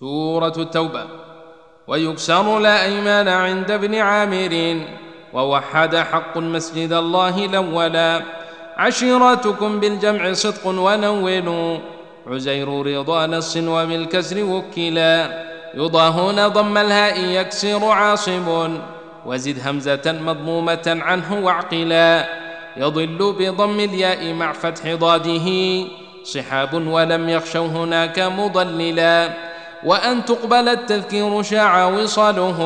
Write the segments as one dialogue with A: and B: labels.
A: سورة التوبة. ويكسر لا أيمان عند ابن عامر ووحد حق مسجد الله الأولا عشيرتكم بالجمع صدق ونون عزير رضا نص وبالكسر وكلا. يضاهون ضم الهاء يكسر عاصب. وزد همزة مضمومة عنه واعقلا يضل بضم الياء مع فتح ضاده. صحاب ولم يخشوا هناك مضللا. وأن تقبل التذكير شاع وصاله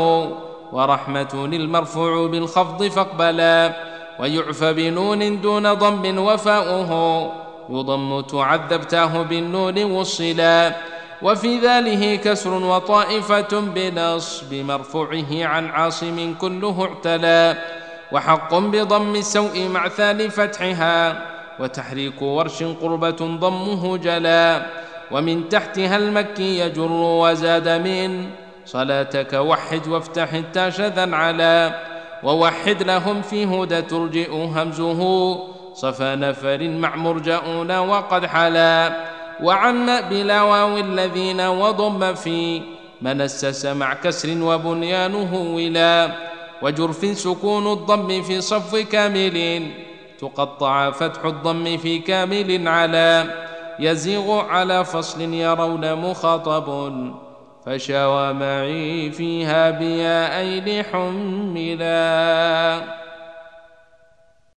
A: ورحمة للمرفوع بالخفض فاقبلا ويعفى بنون دون ضم وفاؤه يضم تعذبتاه بالنون وصلا. وفي ذاله كسر وطائفة بنصب مرفوعه عن عاصم كله اعتلى. وحق بضم السوء مع ثاني فتحها وتحريك ورش قربة ضمه جلا. ومن تحتها المكي يجر وزاد من صلاتك. وحد وافتح التاشذا على ووحد لهم في هدى ترجئ همزه. صفى نفر مع مرجؤون وقد حلا. وعم بلا واو الذين وضم في منسس مع كسر وبنيانه ولا. وجرف سكون الضم في صف كامل تقطع فتح الضم في كامل على. يزيغ على فصل يرون مخاطب. فشوى معي فيها بيائين حملا.